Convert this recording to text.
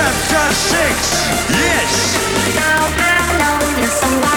Crazy love, like,